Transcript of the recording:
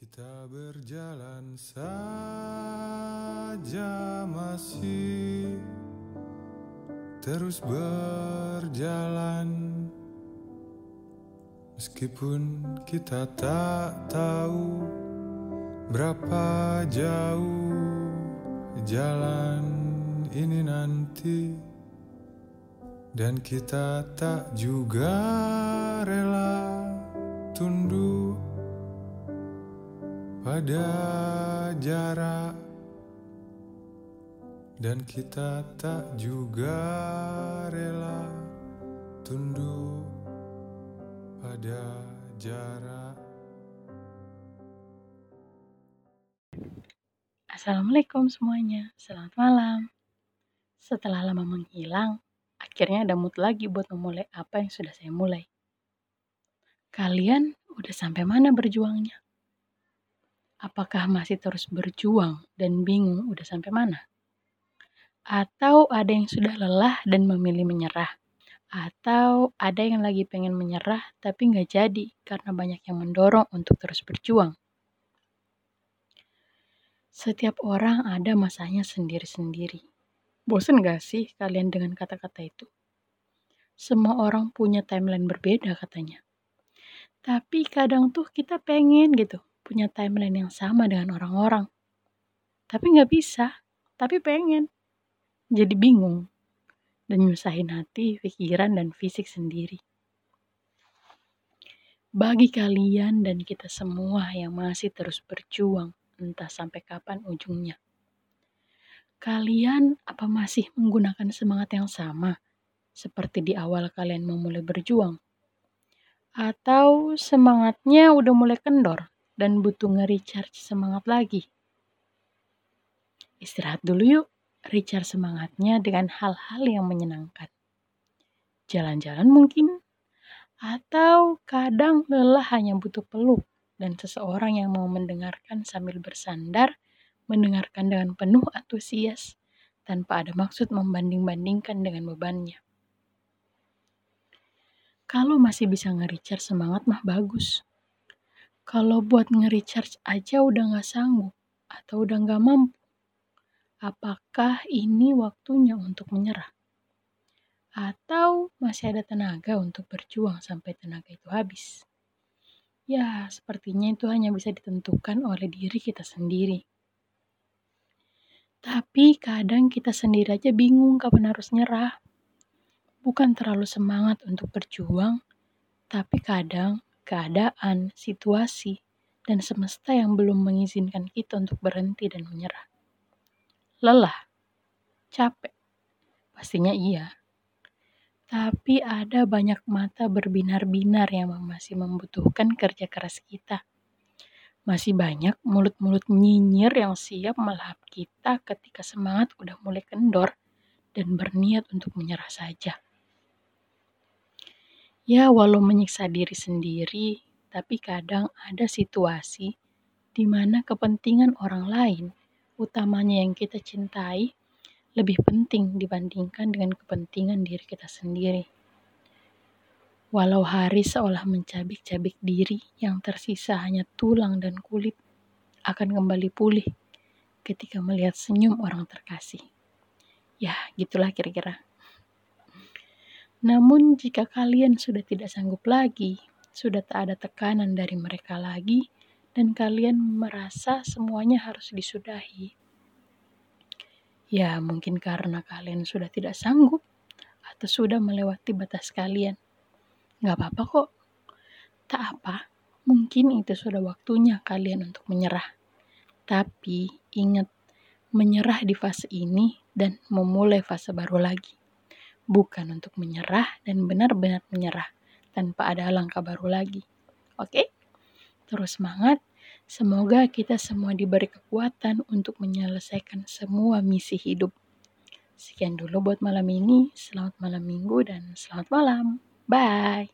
Kita berjalan saja masih terus berjalan. Meskipun kita tak tahu berapa jauh jalan ini nanti Dan kita tak juga rela tunduk pada jarak dan kita tak juga rela tunduk pada jarak. Assalamualaikum semuanya, selamat malam. Setelah lama menghilang, akhirnya ada mood lagi buat memulai apa yang sudah saya mulai. Kalian udah sampai mana berjuangnya? Apakah masih terus berjuang dan bingung udah sampai mana? Atau ada yang sudah lelah dan memilih menyerah? Atau ada yang lagi pengen menyerah tapi nggak jadi karena banyak yang mendorong untuk terus berjuang? Setiap orang ada masanya sendiri-sendiri. Bosen gak sih kalian dengan kata-kata itu? Semua orang punya timeline berbeda katanya. Tapi kadang tuh kita pengen gitu punya timeline yang sama dengan orang-orang. Tapi nggak bisa, tapi pengen. Jadi bingung dan nyusahin hati, pikiran, dan fisik sendiri. Bagi kalian dan kita semua yang masih terus berjuang, entah sampai kapan ujungnya. Kalian apa masih menggunakan semangat yang sama seperti di awal kalian memulai berjuang? Atau semangatnya udah mulai kendor dan butuh nge-recharge semangat lagi. Istirahat dulu yuk, recharge semangatnya dengan hal-hal yang menyenangkan. Jalan-jalan mungkin, atau kadang lelah hanya butuh peluk dan seseorang yang mau mendengarkan sambil bersandar, mendengarkan dengan penuh antusias tanpa ada maksud membanding-bandingkan dengan bebannya. Kalau masih bisa nge-recharge semangat mah bagus. Kalau buat nge-recharge aja udah nggak sanggup atau udah nggak mampu, apakah ini waktunya untuk menyerah? Atau masih ada tenaga untuk berjuang sampai tenaga itu habis? Ya, sepertinya itu hanya bisa ditentukan oleh diri kita sendiri. Tapi kadang kita sendiri aja bingung kapan harus nyerah. Bukan terlalu semangat untuk berjuang, tapi kadang keadaan, situasi, dan semesta yang belum mengizinkan kita untuk berhenti dan menyerah. Lelah, capek, pastinya iya. Tapi ada banyak mata berbinar-binar yang masih membutuhkan kerja keras kita. Masih banyak mulut-mulut nyinyir yang siap melahap kita ketika semangat udah mulai kendor dan berniat untuk menyerah saja. Ya, walau menyiksa diri sendiri, tapi kadang ada situasi di mana kepentingan orang lain, utamanya yang kita cintai, lebih penting dibandingkan dengan kepentingan diri kita sendiri. Walau hari seolah mencabik-cabik diri yang tersisa hanya tulang dan kulit, akan kembali pulih ketika melihat senyum orang terkasih. Ya, gitulah kira-kira. Namun, jika kalian sudah tidak sanggup lagi, sudah tak ada tekanan dari mereka lagi, dan kalian merasa semuanya harus disudahi, ya mungkin karena kalian sudah tidak sanggup atau sudah melewati batas kalian. Gak apa-apa kok. Tak apa, mungkin itu sudah waktunya kalian untuk menyerah. Tapi ingat, menyerah di fase ini dan memulai fase baru lagi bukan untuk menyerah dan benar-benar menyerah tanpa ada langkah baru lagi. Oke? Terus semangat. Semoga kita semua diberi kekuatan untuk menyelesaikan semua misi hidup. Sekian dulu buat malam ini. Selamat malam minggu dan selamat malam. Bye.